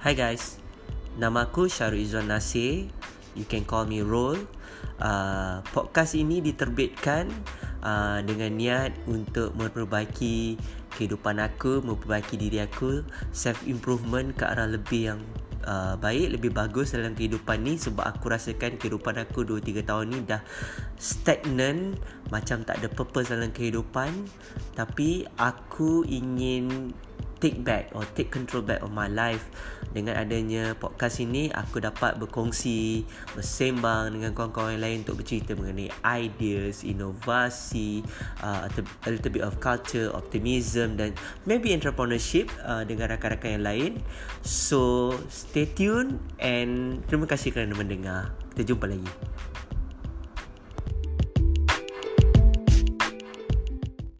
Hi guys, nama aku Syarul Izzuan Nasir. You can call me Roll. Uh, podcast ini diterbitkan uh, dengan niat untuk memperbaiki kehidupan aku, memperbaiki diri aku, self improvement ke arah lebih yang uh, baik, lebih bagus dalam kehidupan ni sebab aku rasakan kehidupan aku 2 3 tahun ni dah stagnan, macam tak ada purpose dalam kehidupan, tapi aku ingin take back or take control back of my life. Dengan adanya podcast ini aku dapat berkongsi bersembang dengan kawan-kawan lain untuk bercerita mengenai ideas inovasi uh, a little bit of culture optimism dan maybe entrepreneurship uh, dengan rakan-rakan yang lain. So stay tune and terima kasih kerana mendengar. Kita jumpa lagi